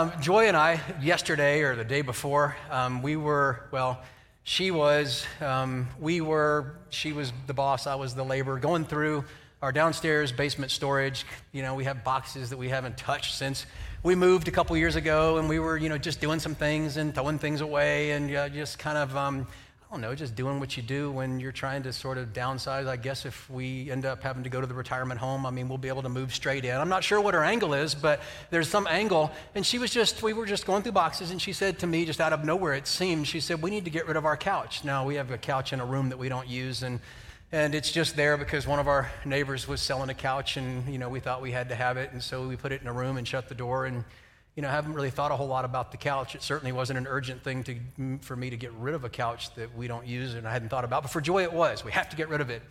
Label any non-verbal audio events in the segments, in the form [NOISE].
Um, Joy and I, yesterday or the day before, um, we were, well, she was, um, we were, she was the boss, I was the laborer, going through our downstairs basement storage. You know, we have boxes that we haven't touched since we moved a couple years ago, and we were, you know, just doing some things and throwing things away and uh, just kind of, um, I don't know, just doing what you do when you're trying to sort of downsize. I guess if we end up having to go to the retirement home, I mean, we'll be able to move straight in. I'm not sure what her angle is, but there's some angle. And she was just, we were just going through boxes, and she said to me, just out of nowhere, it seemed, she said, We need to get rid of our couch. Now, we have a couch in a room that we don't use, and and it's just there because one of our neighbors was selling a couch and you know we thought we had to have it and so we put it in a room and shut the door and you know, I haven't really thought a whole lot about the couch. It certainly wasn't an urgent thing to, for me to get rid of a couch that we don't use and I hadn't thought about. But for Joy, it was. We have to get rid of it.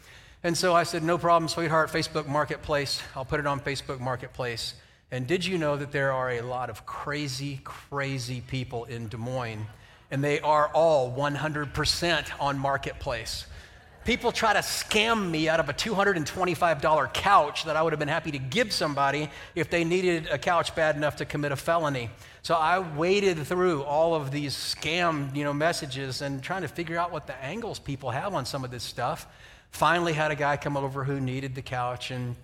And so I said, no problem, sweetheart, Facebook Marketplace. I'll put it on Facebook Marketplace. And did you know that there are a lot of crazy, crazy people in Des Moines? And they are all 100% on Marketplace. People try to scam me out of a $225 couch that I would have been happy to give somebody if they needed a couch bad enough to commit a felony. So I waded through all of these scam, you know, messages and trying to figure out what the angles people have on some of this stuff. Finally had a guy come over who needed the couch and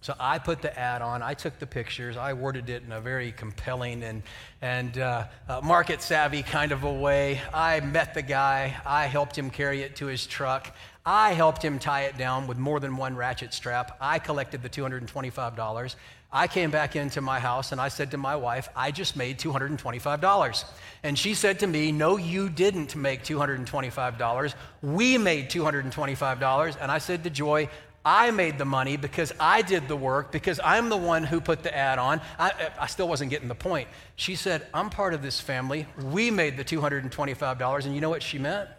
so I put the ad on, I took the pictures, I worded it in a very compelling and, and uh, uh, market savvy kind of a way. I met the guy, I helped him carry it to his truck. I helped him tie it down with more than one ratchet strap. I collected the $225. I came back into my house and I said to my wife, I just made $225. And she said to me, No, you didn't make $225. We made $225. And I said to Joy, I made the money because I did the work, because I'm the one who put the ad on. I, I, still wasn't getting the point. She said, I'm part of this family. We made the $225. And you know what she meant?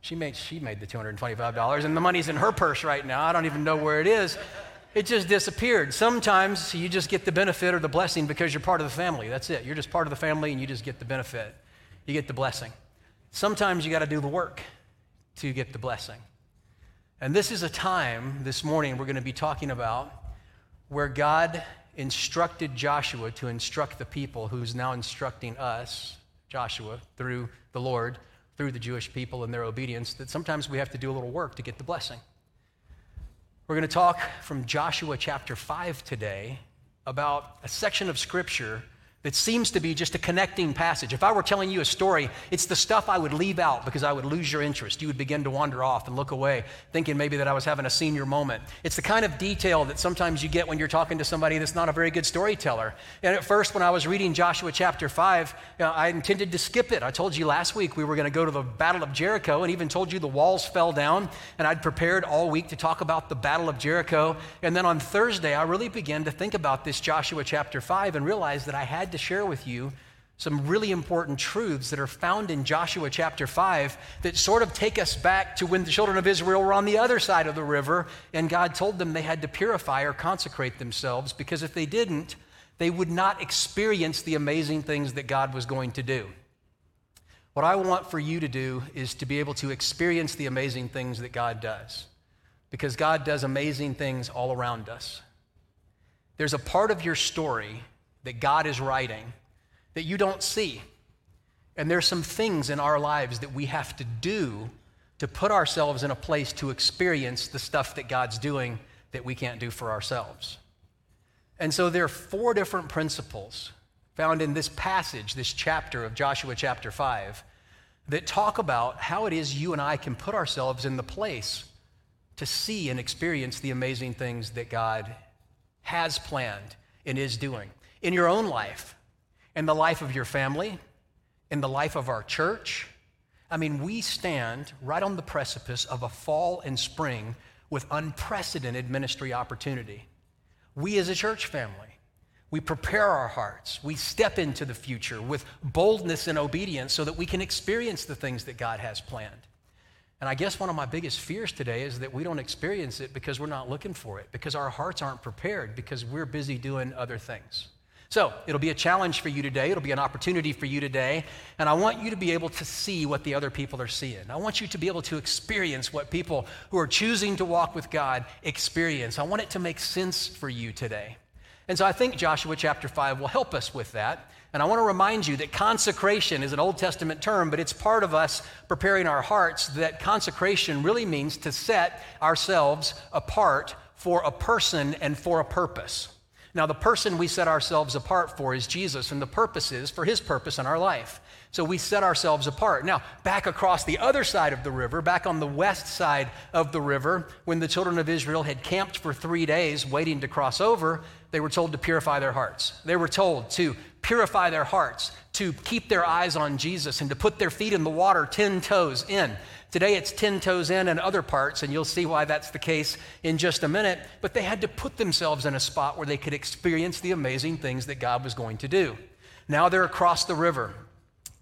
She made, she made the $225, and the money's in her purse right now. I don't even know where it is. It just disappeared. Sometimes you just get the benefit or the blessing because you're part of the family. That's it. You're just part of the family and you just get the benefit. You get the blessing. Sometimes you got to do the work to get the blessing. And this is a time this morning we're going to be talking about where God instructed Joshua to instruct the people who's now instructing us, Joshua, through the Lord through the Jewish people and their obedience that sometimes we have to do a little work to get the blessing. We're going to talk from Joshua chapter 5 today about a section of scripture that seems to be just a connecting passage. If I were telling you a story, it's the stuff I would leave out because I would lose your interest. You would begin to wander off and look away, thinking maybe that I was having a senior moment. It's the kind of detail that sometimes you get when you're talking to somebody that's not a very good storyteller. And at first, when I was reading Joshua chapter 5, you know, I intended to skip it. I told you last week we were going to go to the Battle of Jericho and even told you the walls fell down. And I'd prepared all week to talk about the Battle of Jericho. And then on Thursday, I really began to think about this Joshua chapter 5 and realized that I had to share with you some really important truths that are found in Joshua chapter 5 that sort of take us back to when the children of Israel were on the other side of the river and God told them they had to purify or consecrate themselves because if they didn't, they would not experience the amazing things that God was going to do. What I want for you to do is to be able to experience the amazing things that God does because God does amazing things all around us. There's a part of your story that God is writing that you don't see. And there's some things in our lives that we have to do to put ourselves in a place to experience the stuff that God's doing that we can't do for ourselves. And so there are four different principles found in this passage, this chapter of Joshua chapter 5, that talk about how it is you and I can put ourselves in the place to see and experience the amazing things that God has planned and is doing in your own life, in the life of your family, in the life of our church. I mean, we stand right on the precipice of a fall and spring with unprecedented ministry opportunity. We as a church family, we prepare our hearts. We step into the future with boldness and obedience so that we can experience the things that God has planned. And I guess one of my biggest fears today is that we don't experience it because we're not looking for it, because our hearts aren't prepared, because we're busy doing other things. So it'll be a challenge for you today. It'll be an opportunity for you today. And I want you to be able to see what the other people are seeing. I want you to be able to experience what people who are choosing to walk with God experience. I want it to make sense for you today. And so I think Joshua chapter 5 will help us with that. And I want to remind you that consecration is an Old Testament term, but it's part of us preparing our hearts that consecration really means to set ourselves apart for a person and for a purpose. Now, the person we set ourselves apart for is Jesus, and the purpose is for his purpose in our life. So we set ourselves apart. Now, back across the other side of the river, back on the west side of the river, when the children of Israel had camped for three days waiting to cross over, they were told to purify their hearts. They were told to purify their hearts, to keep their eyes on Jesus, and to put their feet in the water 10 toes in. Today it's 10 toes in and other parts, and you'll see why that's the case in just a minute. But they had to put themselves in a spot where they could experience the amazing things that God was going to do. Now they're across the river.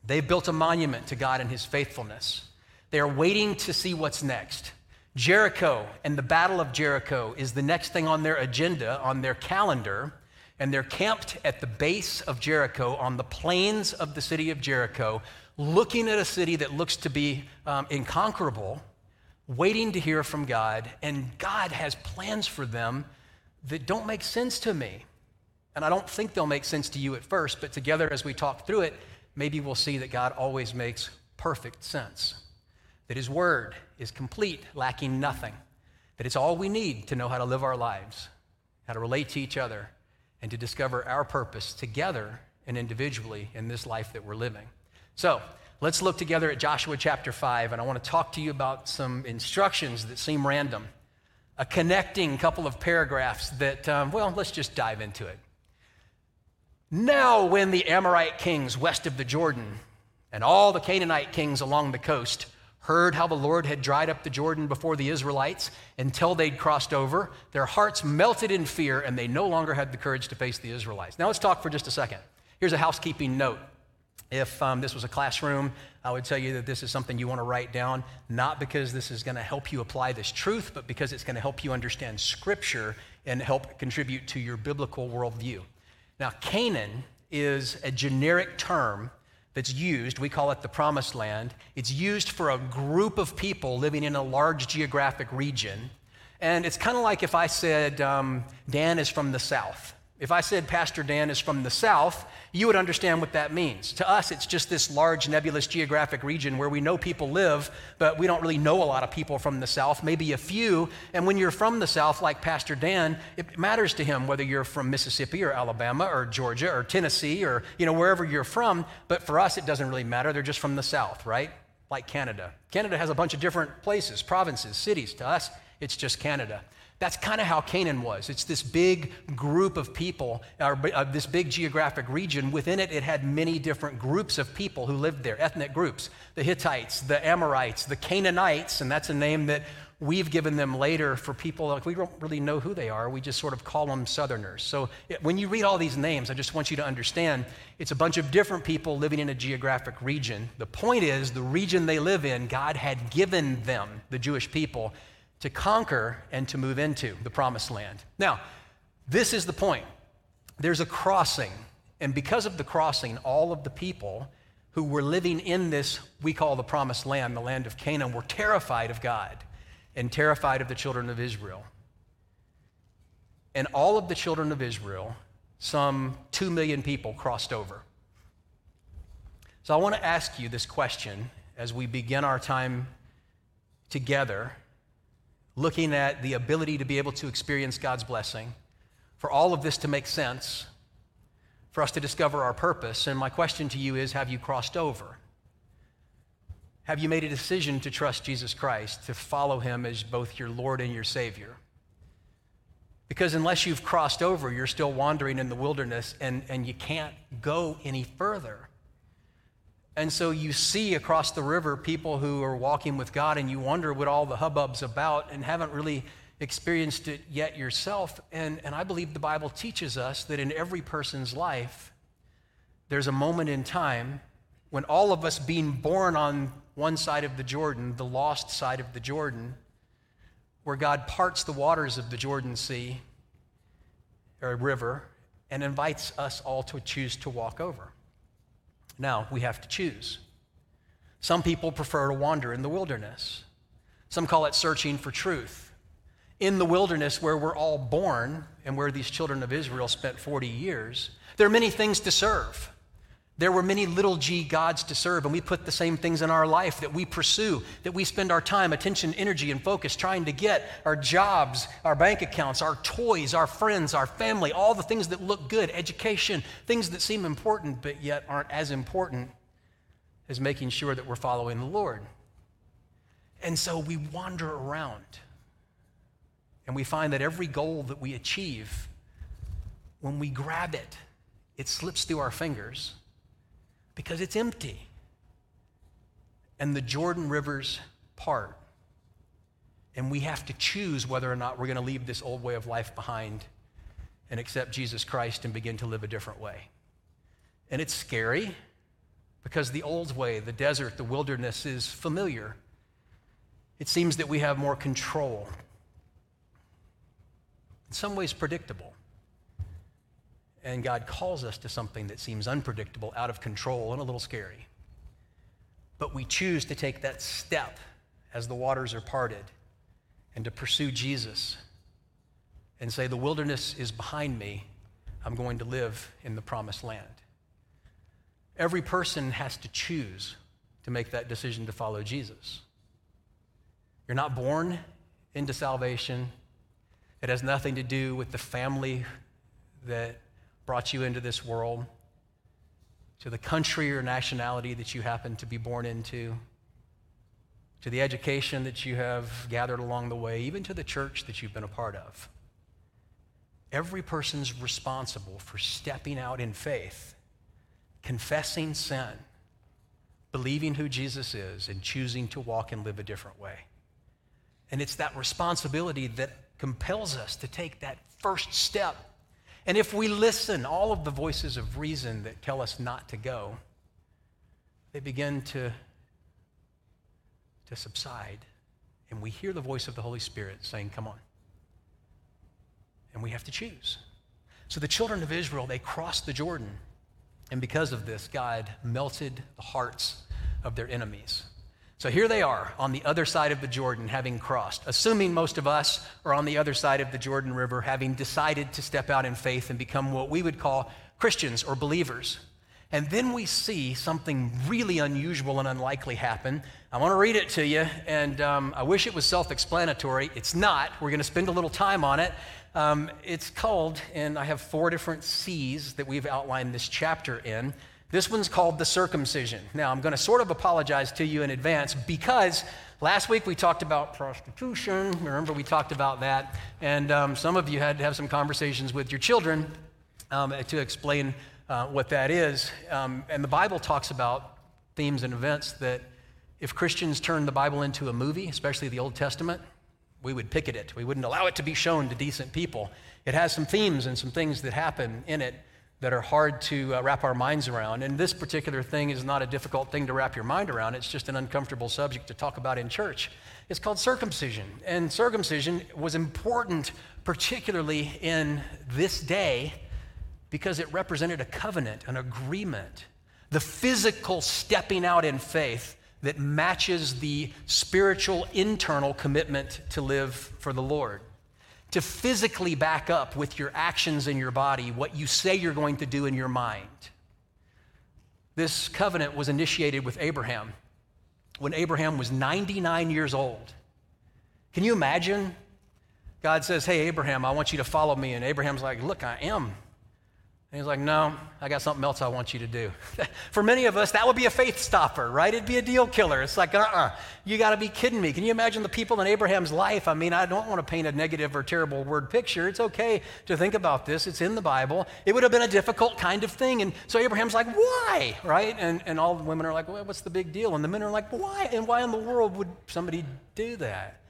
They built a monument to God and his faithfulness. They are waiting to see what's next. Jericho and the Battle of Jericho is the next thing on their agenda, on their calendar, and they're camped at the base of Jericho on the plains of the city of Jericho, looking at a city that looks to be um, inconquerable, waiting to hear from God, and God has plans for them that don't make sense to me. And I don't think they'll make sense to you at first, but together as we talk through it, maybe we'll see that God always makes perfect sense. That His Word is complete, lacking nothing. That it's all we need to know how to live our lives, how to relate to each other, and to discover our purpose together and individually in this life that we're living. So let's look together at Joshua chapter 5, and I want to talk to you about some instructions that seem random, a connecting couple of paragraphs that, um, well, let's just dive into it. Now, when the Amorite kings west of the Jordan and all the Canaanite kings along the coast heard how the Lord had dried up the Jordan before the Israelites until they'd crossed over, their hearts melted in fear and they no longer had the courage to face the Israelites. Now, let's talk for just a second. Here's a housekeeping note. If um, this was a classroom, I would tell you that this is something you want to write down, not because this is going to help you apply this truth, but because it's going to help you understand Scripture and help contribute to your biblical worldview. Now, Canaan is a generic term that's used, we call it the promised land. It's used for a group of people living in a large geographic region. And it's kind of like if I said, um, Dan is from the South. If I said Pastor Dan is from the South, you would understand what that means. To us, it's just this large nebulous geographic region where we know people live, but we don't really know a lot of people from the South, maybe a few. And when you're from the South, like Pastor Dan, it matters to him whether you're from Mississippi or Alabama or Georgia or Tennessee or, you know, wherever you're from. But for us, it doesn't really matter. They're just from the South, right? Like Canada. Canada has a bunch of different places, provinces, cities. To us, it's just Canada. That's kind of how Canaan was. It's this big group of people, or uh, this big geographic region. Within it, it had many different groups of people who lived there, ethnic groups the Hittites, the Amorites, the Canaanites, and that's a name that we've given them later for people like we don't really know who they are. We just sort of call them Southerners. So when you read all these names, I just want you to understand it's a bunch of different people living in a geographic region. The point is, the region they live in, God had given them, the Jewish people, to conquer and to move into the promised land. Now, this is the point. There's a crossing, and because of the crossing, all of the people who were living in this we call the promised land, the land of Canaan, were terrified of God and terrified of the children of Israel. And all of the children of Israel, some 2 million people, crossed over. So I want to ask you this question as we begin our time together looking at the ability to be able to experience God's blessing, for all of this to make sense, for us to discover our purpose. And my question to you is have you crossed over? Have you made a decision to trust Jesus Christ, to follow him as both your Lord and your Savior? Because unless you've crossed over, you're still wandering in the wilderness and, and you can't go any further. And so you see across the river people who are walking with God, and you wonder what all the hubbub's about and haven't really experienced it yet yourself. And, and I believe the Bible teaches us that in every person's life, there's a moment in time when all of us being born on one side of the Jordan, the lost side of the Jordan, where God parts the waters of the Jordan Sea or river and invites us all to choose to walk over. Now, we have to choose. Some people prefer to wander in the wilderness. Some call it searching for truth. In the wilderness, where we're all born and where these children of Israel spent 40 years, there are many things to serve. There were many little g gods to serve, and we put the same things in our life that we pursue, that we spend our time, attention, energy, and focus trying to get our jobs, our bank accounts, our toys, our friends, our family, all the things that look good, education, things that seem important but yet aren't as important as making sure that we're following the Lord. And so we wander around and we find that every goal that we achieve, when we grab it, it slips through our fingers because it's empty. And the Jordan River's part. And we have to choose whether or not we're going to leave this old way of life behind and accept Jesus Christ and begin to live a different way. And it's scary because the old way, the desert, the wilderness, is familiar. It seems that we have more control. In some ways, predictable. And God calls us to something that seems unpredictable, out of control, and a little scary. But we choose to take that step as the waters are parted and to pursue Jesus and say, The wilderness is behind me. I'm going to live in the promised land. Every person has to choose to make that decision to follow Jesus. You're not born into salvation. It has nothing to do with the family that brought you into this world, to the country or nationality that you happen to be born into, to the education that you have gathered along the way, even to the church that you've been a part of. Every person's responsible for stepping out in faith, confessing sin, believing who Jesus is, and choosing to walk and live a different way. And it's that responsibility that compels us to take that first step and if we listen, all of the voices of reason that tell us not to go, they begin to, to subside. And we hear the voice of the Holy Spirit saying, Come on. And we have to choose. So the children of Israel, they crossed the Jordan. And because of this, God melted the hearts of their enemies. So here they are on the other side of the Jordan, having crossed, assuming most of us are on the other side of the Jordan River, having decided to step out in faith and become what we would call Christians or believers. And then we see something really unusual and unlikely happen. I want to read it to you, and um, I wish it was self explanatory. It's not. We're going to spend a little time on it. Um, it's called, and I have four different C's that we've outlined this chapter in. This one's called the circumcision. Now, I'm going to sort of apologize to you in advance because last week we talked about prostitution. Remember, we talked about that. And um, some of you had to have some conversations with your children um, to explain uh, what that is. Um, and the Bible talks about themes and events that if Christians turned the Bible into a movie, especially the Old Testament, we would picket it. We wouldn't allow it to be shown to decent people. It has some themes and some things that happen in it that are hard to uh, wrap our minds around. And this particular thing is not a difficult thing to wrap your mind around, it's just an uncomfortable subject to talk about in church. It's called circumcision. And circumcision was important, particularly in this day, because it represented a covenant, an agreement, the physical stepping out in faith that matches the spiritual internal commitment to live for the Lord to physically back up with your actions in your body what you say you're going to do in your mind. This covenant was initiated with Abraham when Abraham was 99 years old. Can you imagine? God says, Hey, Abraham, I want you to follow me. And Abraham's like, Look, I am. And he's like, No, I got something else I want you to do. [LAUGHS] For many of us, that would be a faith stopper, right? It'd be a deal killer. It's like, uh uh-uh, uh you got to be kidding me. Can you imagine the people in Abraham's life? I mean, I don't want to paint a negative or terrible word picture. It's okay to think about this, it's in the Bible. It would have been a difficult kind of thing. And so Abraham's like, Why? Right? And, and all the women are like, Well, what's the big deal? And the men are like, Why? And why in the world would somebody do that?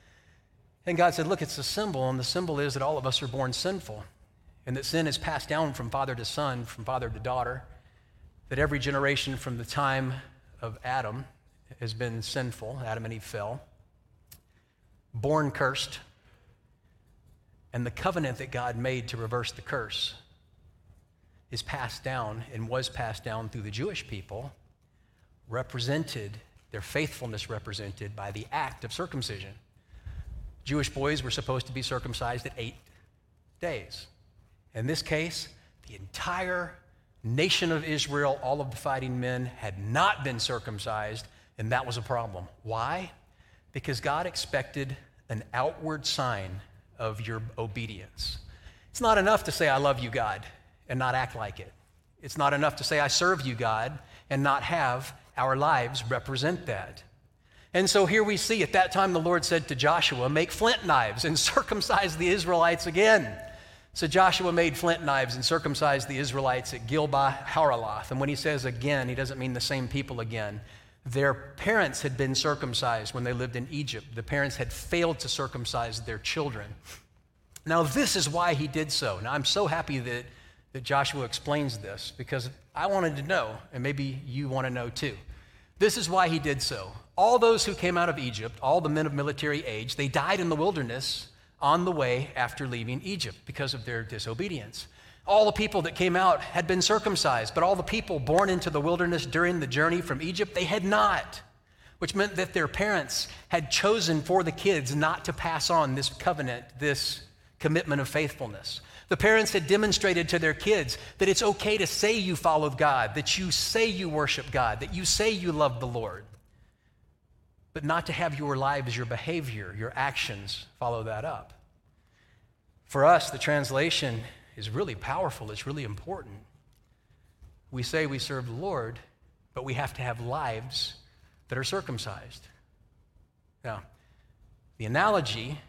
And God said, Look, it's a symbol, and the symbol is that all of us are born sinful and that sin is passed down from father to son, from father to daughter, that every generation from the time of Adam has been sinful. Adam and Eve fell, born cursed, and the covenant that God made to reverse the curse is passed down and was passed down through the Jewish people, represented, their faithfulness represented by the act of circumcision. Jewish boys were supposed to be circumcised at eight days. In this case, the entire nation of Israel, all of the fighting men, had not been circumcised, and that was a problem. Why? Because God expected an outward sign of your obedience. It's not enough to say, I love you, God, and not act like it. It's not enough to say, I serve you, God, and not have our lives represent that. And so here we see at that time the Lord said to Joshua, Make flint knives and [LAUGHS] circumcise the Israelites again. So Joshua made flint knives and circumcised the Israelites at Gibeath Haaraloth. And when he says again, he doesn't mean the same people again. Their parents had been circumcised when they lived in Egypt. The parents had failed to circumcise their children. Now, this is why he did so. Now, I'm so happy that, that Joshua explains this because I wanted to know, and maybe you want to know too. This is why he did so. All those who came out of Egypt, all the men of military age, they died in the wilderness on the way after leaving Egypt because of their disobedience. All the people that came out had been circumcised, but all the people born into the wilderness during the journey from Egypt, they had not, which meant that their parents had chosen for the kids not to pass on this covenant, this commitment of faithfulness. The parents had demonstrated to their kids that it's okay to say you followed God, that you say you worship God, that you say you love the Lord but not to have your lives, your behavior, your actions follow that up. For us, the translation is really powerful, it's really important. We say we serve the Lord, but we have to have lives that are circumcised. Now, the analogy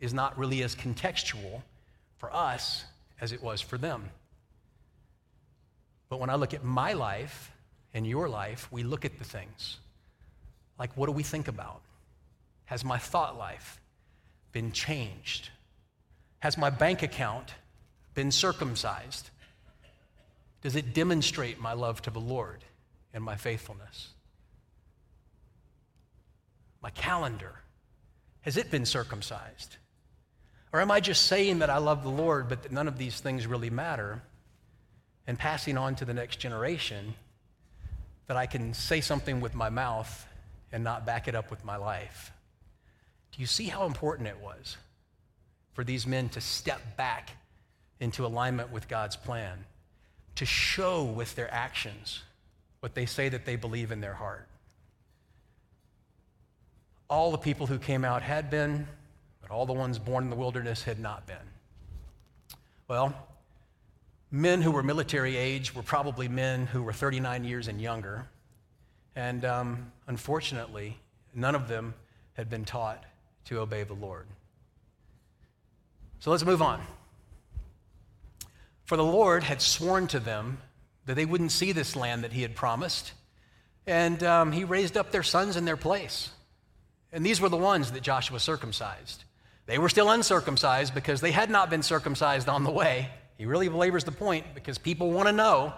is not really as contextual for us as it was for them. But when I look at my life and your life, we look at the things. Like, what do we think about? Has my thought life been changed? Has my bank account been circumcised? Does it demonstrate my love to the Lord and my faithfulness? My calendar, has it been circumcised? Or am I just saying that I love the Lord, but that none of these things really matter, and passing on to the next generation that I can say something with my mouth and not back it up with my life. Do you see how important it was for these men to step back into alignment with God's plan, to show with their actions what they say that they believe in their heart? All the people who came out had been, but all the ones born in the wilderness had not been. Well, men who were military age were probably men who were 39 years and younger. And um, unfortunately, none of them had been taught to obey the Lord. So let's move on. For the Lord had sworn to them that they wouldn't see this land that He had promised, and um, He raised up their sons in their place. And these were the ones that Joshua circumcised. They were still uncircumcised because they had not been circumcised on the way. He really belabors the point because people want to know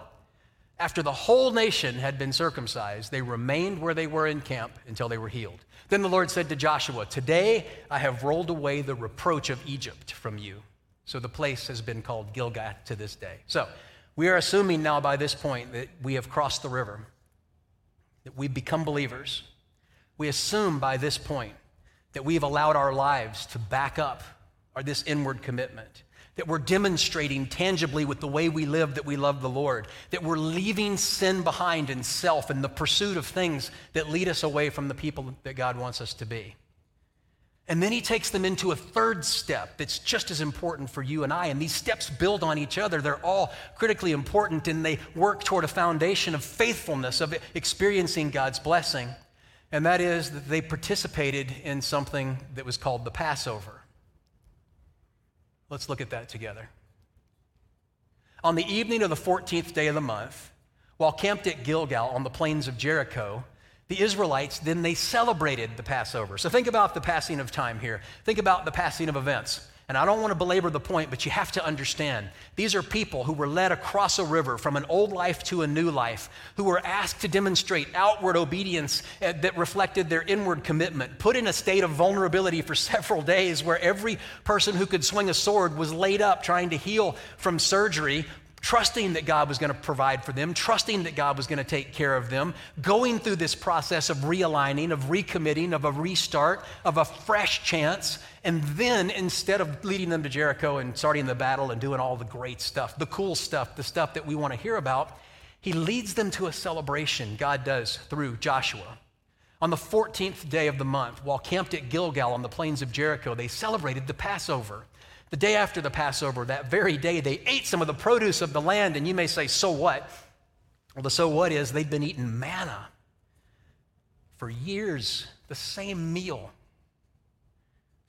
after the whole nation had been circumcised, they remained where they were in camp until they were healed. Then the Lord said to Joshua, Today I have rolled away the reproach of Egypt from you. So the place has been called Gilgal to this day. So we are assuming now by this point that we have crossed the river, that we've become believers. We assume by this point that we've allowed our lives to back up our this inward commitment that we're demonstrating tangibly with the way we live that we love the Lord, that we're leaving sin behind and self and the pursuit of things that lead us away from the people that God wants us to be. And then he takes them into a third step that's just as important for you and I. And these steps build on each other. They're all critically important and they work toward a foundation of faithfulness, of experiencing God's blessing. And that is that they participated in something that was called the Passover. Let's look at that together. On the evening of the 14th day of the month, while camped at Gilgal on the plains of Jericho, the Israelites then they celebrated the Passover. So think about the passing of time here. Think about the passing of events. And I don't want to belabor the point, but you have to understand these are people who were led across a river from an old life to a new life, who were asked to demonstrate outward obedience eh, that reflected their inward commitment, put in a state of vulnerability for [LAUGHS] several days where every person who could swing a sword was laid up trying to heal from surgery, trusting that God was going to provide for them, trusting that God was going to take care of them, going through this process of realigning, of recommitting, of a restart, of a fresh chance. And then instead of leading them to Jericho and starting the battle and doing all the great stuff, the cool stuff, the stuff that we want to hear about, he leads them to a celebration, God does through Joshua. On the 14th day of the month, while camped at Gilgal on the plains of Jericho, they celebrated the Passover. The day after the Passover, that very day, they ate some of the produce of the land. And you may say, so what? Well, the so what is they've been eating manna for years, the same meal.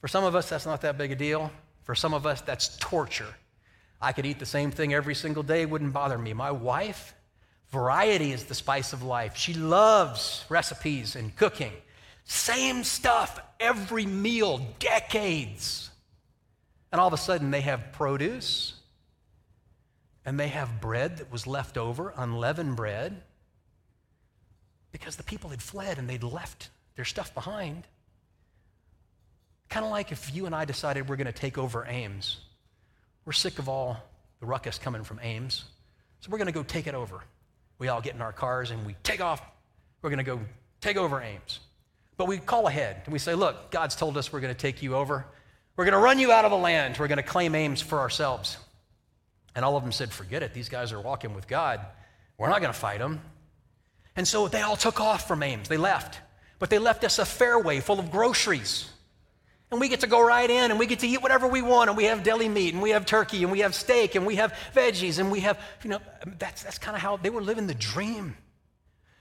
For some of us, that's not that big a deal. For some of us, that's torture. I could eat the same thing every single day, it wouldn't bother me. My wife, variety is the spice of life. She loves recipes and cooking. Same stuff every meal, decades. And all of a sudden, they have produce and they have bread that was left over, unleavened bread, because the people had fled and they'd left their stuff behind. Kind of like if you and I decided we're going to take over Ames. We're sick of all the ruckus coming from Ames, so we're going to go take it over. We all get in our cars and we take off. We're going to go take over Ames. But we call ahead and we say, Look, God's told us we're going to take you over. We're going to run you out of the land. We're going to claim Ames for ourselves. And all of them said, Forget it. These guys are walking with God. We're not going to fight them. And so they all took off from Ames. They left. But they left us a Fareway full of groceries. And we get to go right in and we get to eat whatever we want. And we have deli meat and we have turkey and we have steak and we have veggies and we have, you know, that's, that's kind of how they were living the dream.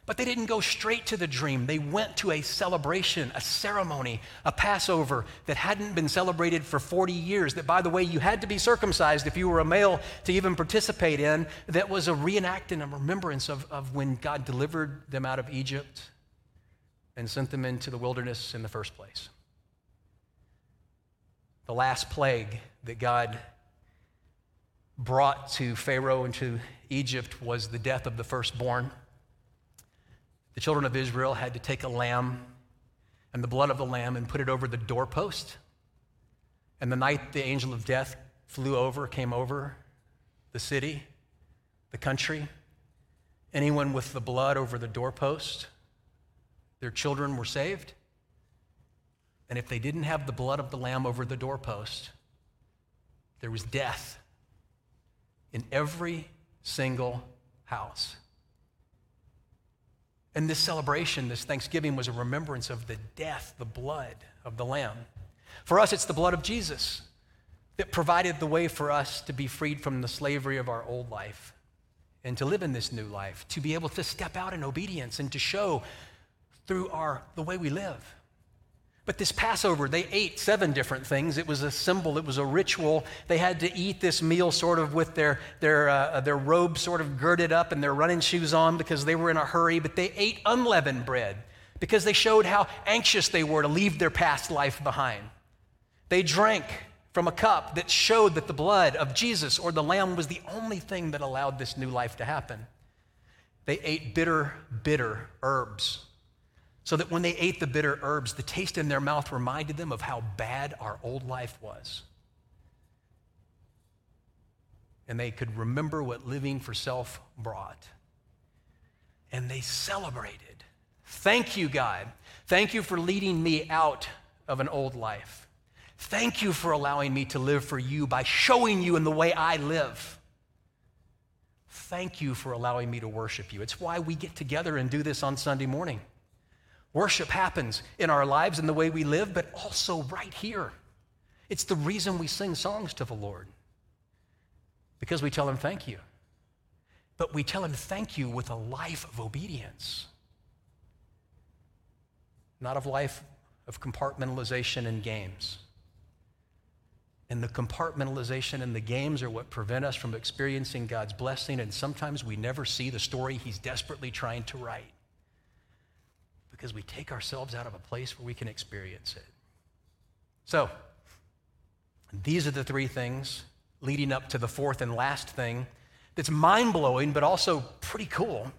But they didn't go straight to the dream. They went to a celebration, a ceremony, a Passover that hadn't been celebrated for 40 years. That, by the way, you had to be circumcised if you were a male to even participate in. That was a reenactment, a remembrance of, of when God delivered them out of Egypt and sent them into the wilderness in the first place. The last plague that God brought to Pharaoh and to Egypt was the death of the firstborn. The children of Israel had to take a lamb and the blood of the lamb and put it over the doorpost. And the night the angel of death flew over, came over the city, the country, anyone with the blood over the doorpost, their children were saved. And if they didn't have the blood of the lamb over the doorpost, there was death in every single house. And this celebration, this Thanksgiving, was a remembrance of the death, the blood of the Lamb. For us, it's the blood of Jesus that provided the way for us to be freed from the slavery of our old life and to live in this new life, to be able to step out in obedience and to show through our, the way we live but this Passover, they ate seven different things. It was a symbol, it was a ritual. They had to eat this meal sort of with their, their, uh, their robe sort of girded up and their running shoes on because they were in a hurry. But they ate unleavened bread because they showed how anxious they were to leave their past life behind. They drank from a cup that showed that the blood of Jesus or the Lamb was the only thing that allowed this new life to happen. They ate bitter, bitter herbs so that when they ate the bitter herbs, the taste in their mouth reminded them of how bad our old life was. And they could remember what living for self brought. And they celebrated. Thank you, God. Thank you for leading me out of an old life. Thank you for allowing me to live for you by showing you in the way I live. Thank you for allowing me to worship you. It's why we get together and do this on Sunday morning. Worship happens in our lives and the way we live, but also right here. It's the reason we sing songs to the Lord because we tell Him thank you. But we tell Him thank you with a life of obedience, not of life of compartmentalization and games. And the compartmentalization and the games are what prevent us from experiencing God's blessing, and sometimes we never see the story He's desperately trying to write because we take ourselves out of a place where we can experience it. So, these are the three things leading up to the fourth and last thing that's mind blowing, but also pretty cool.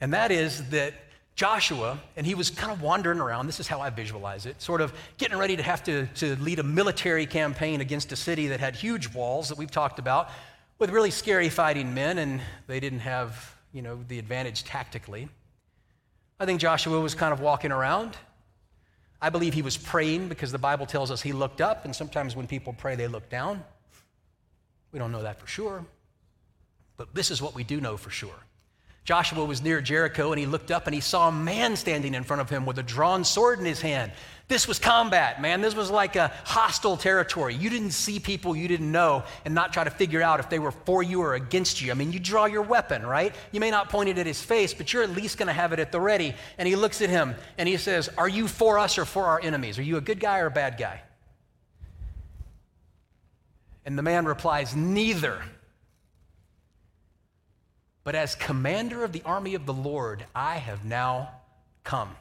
And that is that Joshua, and he was kind of wandering around, this is how I visualize it, sort of getting ready to have to, to lead a military campaign against a city that had huge walls that we've talked about, with really scary fighting men, and they didn't have, you know, the advantage tactically. I think Joshua was kind of walking around. I believe he was praying because the Bible tells us he looked up, and sometimes when people pray, they look down. We don't know that for sure, but this is what we do know for sure. Joshua was near Jericho and he looked up and he saw a man standing in front of him with a drawn sword in his hand. This was combat, man. This was like a hostile territory. You didn't see people you didn't know and not try to figure out if they were for you or against you. I mean, you draw your weapon, right? You may not point it at his face, but you're at least going to have it at the ready. And he looks at him and he says, Are you for us or for our enemies? Are you a good guy or a bad guy? And the man replies, Neither. But as commander of the army of the Lord, I have now come.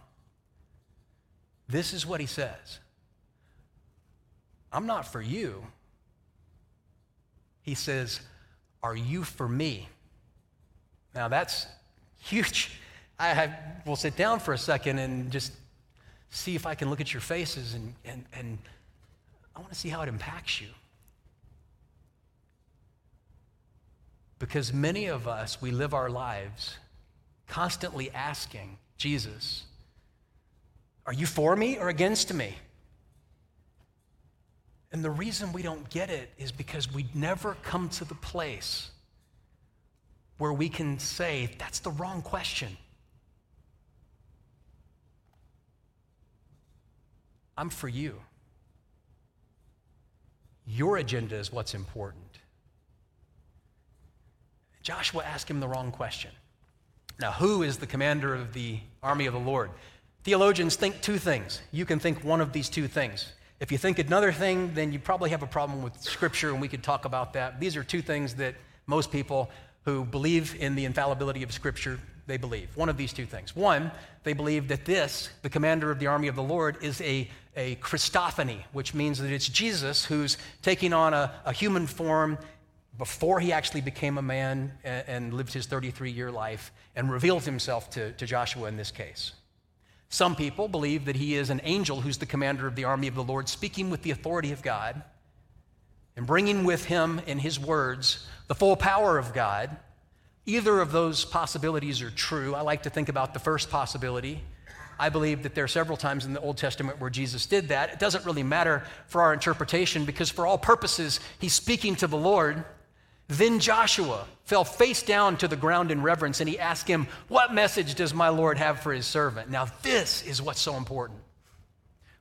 This is what he says I'm not for you. He says, Are you for me? Now that's huge. I have, will sit down for a second and just see if I can look at your faces and, and, and I want to see how it impacts you. Because many of us, we live our lives constantly asking Jesus, Are you for me or against me? And the reason we don't get it is because we never come to the place where we can say, That's the wrong question. I'm for you. Your agenda is what's important. Joshua asked him the wrong question. Now, who is the commander of the army of the Lord? Theologians think two things. You can think one of these two things. If you think another thing, then you probably have a problem with Scripture, and we could talk about that. These are two things that most people who believe in the infallibility of Scripture, they believe. One of these two things. One, they believe that this, the commander of the army of the Lord, is a, a Christophany, which means that it's Jesus who's taking on a, a human form before he actually became a man and, lived his 33 year life and revealed himself to, to Joshua in this case. Some people believe that he is an angel who's the commander of the army of the Lord, speaking with the authority of God and bringing with him in his words the full power of God. Either of those possibilities are true. I like to think about the first possibility. I believe that there are several times in the Old Testament where Jesus did that. It doesn't really matter for our interpretation because, for all purposes, he's speaking to the Lord. Then Joshua fell face down to the ground in reverence and he asked him, What message does my Lord have for his servant? Now, this is what's so important.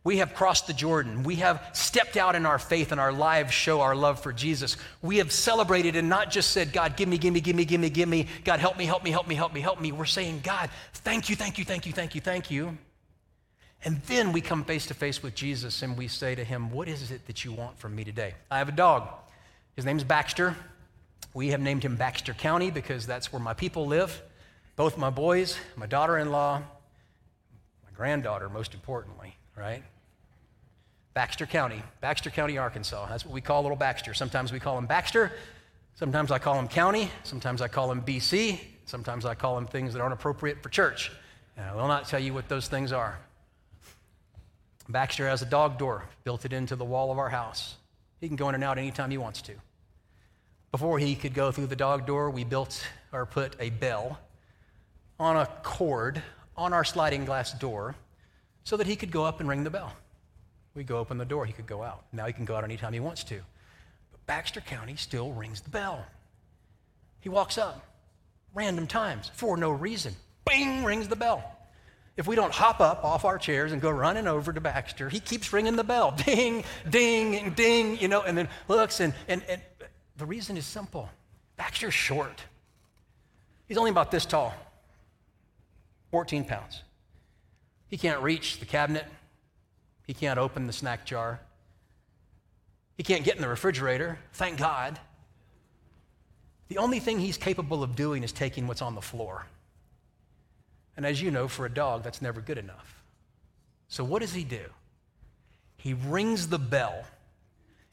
We have crossed the Jordan. We have stepped out in our faith, and our lives show our love for Jesus. We have celebrated and not just said, God, give me, give me, give me, give me, give me. God, help me, help me, help me, help me, help me. We're saying, God, thank you, thank you, thank you, thank you, thank you. And then we come face to face with Jesus and we say to him, What is it that you want from me today? I have a dog. His name's Baxter. We have named him Baxter County because that's where my people live. Both my boys, my daughter in law, my granddaughter, most importantly, right? Baxter County, Baxter County, Arkansas. That's what we call little Baxter. Sometimes we call him Baxter. Sometimes I call him County. Sometimes I call him BC. Sometimes I call him things that aren't appropriate for church. And I will not tell you what those things are. Baxter has a dog door, built it into the wall of our house. He can go in and out anytime he wants to. Before he could go through the dog door, we built or put a bell on a cord on our sliding glass door so that he could go up and ring the bell. We go open the door, he could go out. Now he can go out anytime he wants to. But Baxter County still rings the bell. He walks up random times for no reason. Bing, rings the bell. If we don't hop up off our chairs and go running over to Baxter, he keeps ringing the bell. [LAUGHS] Ding, ding, ding, you know, and then looks and, and, and the reason is simple Baxter's short. He's only about this tall, 14 pounds. He can't reach the cabinet, he can't open the snack jar, he can't get in the refrigerator, thank God. The only thing he's capable of doing is taking what's on the floor. And as you know, for a dog, that's never good enough. So what does he do? He rings the bell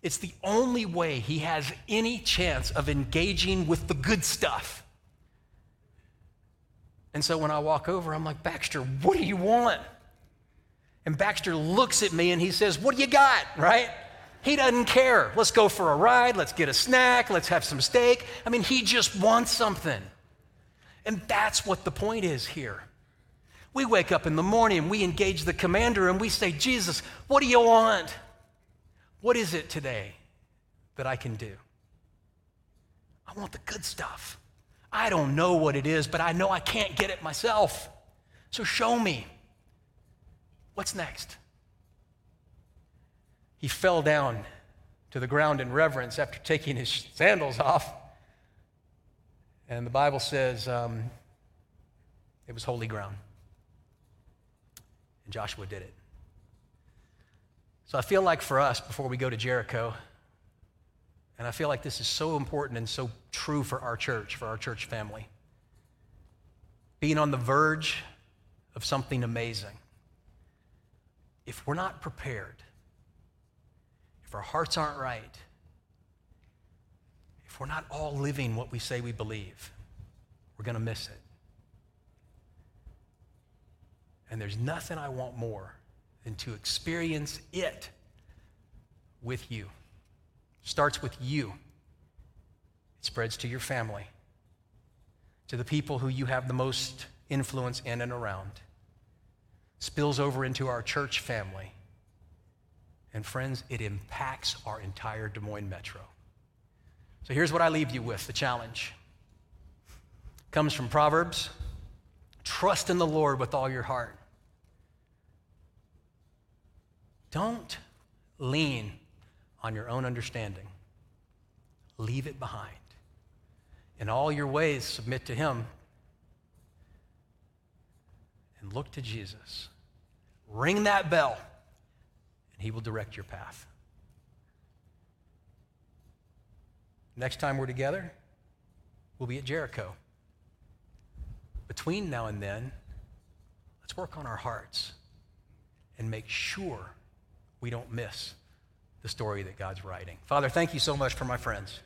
it's the only way he has any chance of engaging with the good stuff. And so when I walk over, I'm like, Baxter, what do you want? And Baxter looks at me and he says, What do you got? Right? He doesn't care. Let's go for a ride. Let's get a snack. Let's have some steak. I mean, he just wants something. And that's what the point is here. We wake up in the morning, we engage the commander, and we say, Jesus, what do you want? What is it today that I can do? I want the good stuff. I don't know what it is, but I know I can't get it myself. So show me. What's next? He fell down to the ground in reverence after taking his sandals off. And the Bible says um, it was holy ground. And Joshua did it. So I feel like for us, before we go to Jericho, and I feel like this is so important and so true for our church, for our church family, being on the verge of something amazing. If we're not prepared, if our hearts aren't right, if we're not all living what we say we believe, we're going to miss it. And there's nothing I want more than to experience it with you. Starts with you. It spreads to your family, to the people who you have the most influence in and around. Spills over into our church family. And friends, it impacts our entire Des Moines metro. So here's what I leave you with the challenge. comes from Proverbs. Trust in the Lord with all your heart Don't lean on your own understanding. Leave it behind. In all your ways, submit to Him and look to Jesus. Ring that bell, and He will direct your path. Next time we're together, we'll be at Jericho. Between now and then, let's work on our hearts and make sure we don't miss the story that God's writing. Father, thank you so much for my friends.